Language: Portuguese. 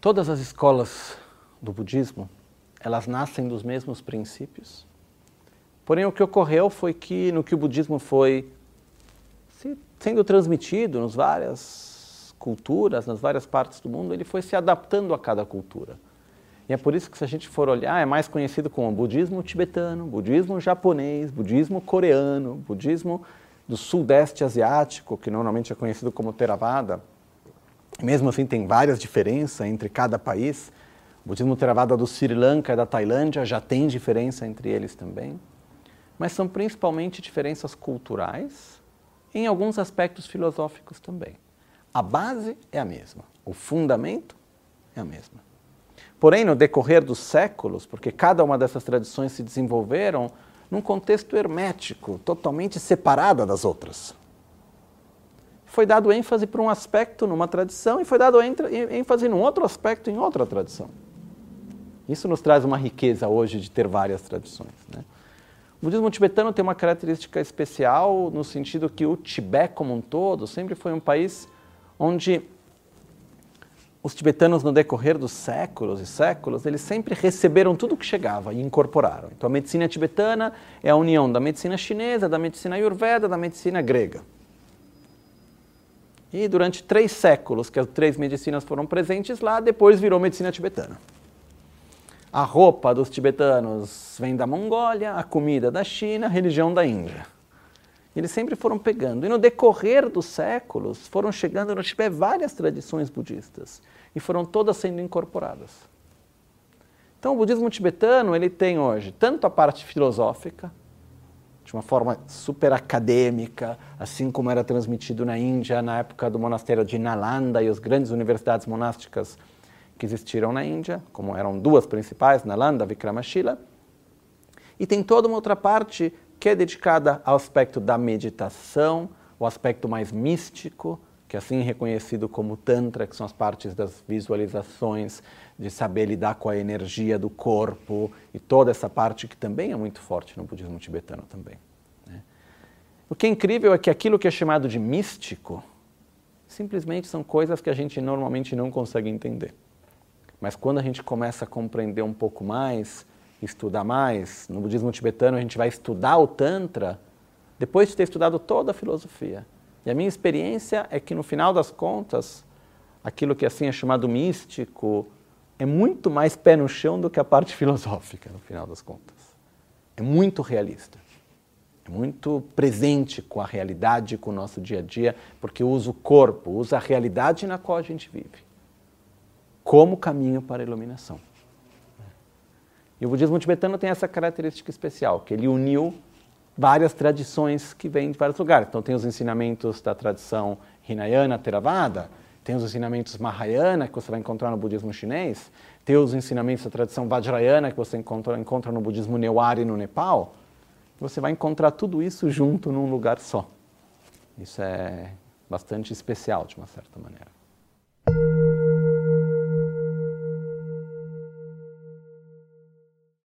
Todas as escolas do budismo, elas nascem dos mesmos princípios. Porém, o que ocorreu foi que no que o budismo foi sendo transmitido nas várias culturas, nas várias partes do mundo, ele foi se adaptando a cada cultura. E é por isso que se a gente for olhar, é mais conhecido como budismo tibetano, budismo japonês, budismo coreano, budismo do sudeste asiático, que normalmente é conhecido como Theravada. Mesmo assim, tem várias diferenças entre cada país. O budismo Theravada do Sri Lanka e da Tailândia já tem diferença entre eles também. Mas são principalmente diferenças culturais, em alguns aspectos filosóficos também. A base é a mesma, o fundamento é a mesma. Porém, no decorrer dos séculos, porque cada uma dessas tradições se desenvolveram num contexto hermético, totalmente separada das outras. Foi dado ênfase para um aspecto numa tradição e foi dado ênfase num outro aspecto em outra tradição. Isso nos traz uma riqueza hoje de ter várias tradições. Né? O budismo tibetano tem uma característica especial no sentido que o Tibete como um todo sempre foi um país onde os tibetanos no decorrer dos séculos e séculos, eles sempre receberam tudo que chegava e incorporaram. Então a medicina tibetana é a união da medicina chinesa, da medicina ayurveda, da medicina grega. E durante três séculos que as três medicinas foram presentes lá, depois virou medicina tibetana. A roupa dos tibetanos vem da Mongólia, a comida da China, a religião da Índia. Eles sempre foram pegando. E no decorrer dos séculos, foram chegando no Tibete várias tradições budistas. E foram todas sendo incorporadas. Então, o budismo tibetano ele tem hoje tanto a parte filosófica, de uma forma super acadêmica, assim como era transmitido na Índia na época do monastério de Nalanda e as grandes universidades monásticas que existiram na Índia, como eram duas principais, Nalanda e Vikramashila. E tem toda uma outra parte que é dedicada ao aspecto da meditação, o aspecto mais místico, que é assim reconhecido como Tantra, que são as partes das visualizações, de saber lidar com a energia do corpo e toda essa parte que também é muito forte no budismo tibetano também. Né? O que é incrível é que aquilo que é chamado de místico simplesmente são coisas que a gente normalmente não consegue entender. Mas quando a gente começa a compreender um pouco mais, estudar mais, no budismo tibetano a gente vai estudar o Tantra depois de ter estudado toda a filosofia. E a minha experiência é que no final das contas, aquilo que assim é chamado místico é muito mais pé no chão do que a parte filosófica, no final das contas. É muito realista. É muito presente com a realidade, com o nosso dia a dia, porque usa o corpo, usa a realidade na qual a gente vive como caminho para a iluminação. E o budismo tibetano tem essa característica especial, que ele uniu várias tradições que vêm de vários lugares. Então tem os ensinamentos da tradição Hinayana Theravada, tem os ensinamentos Mahayana que você vai encontrar no budismo chinês, tem os ensinamentos da tradição Vajrayana que você encontra, encontra no budismo Newari no Nepal. Você vai encontrar tudo isso junto num lugar só. Isso é bastante especial de uma certa maneira.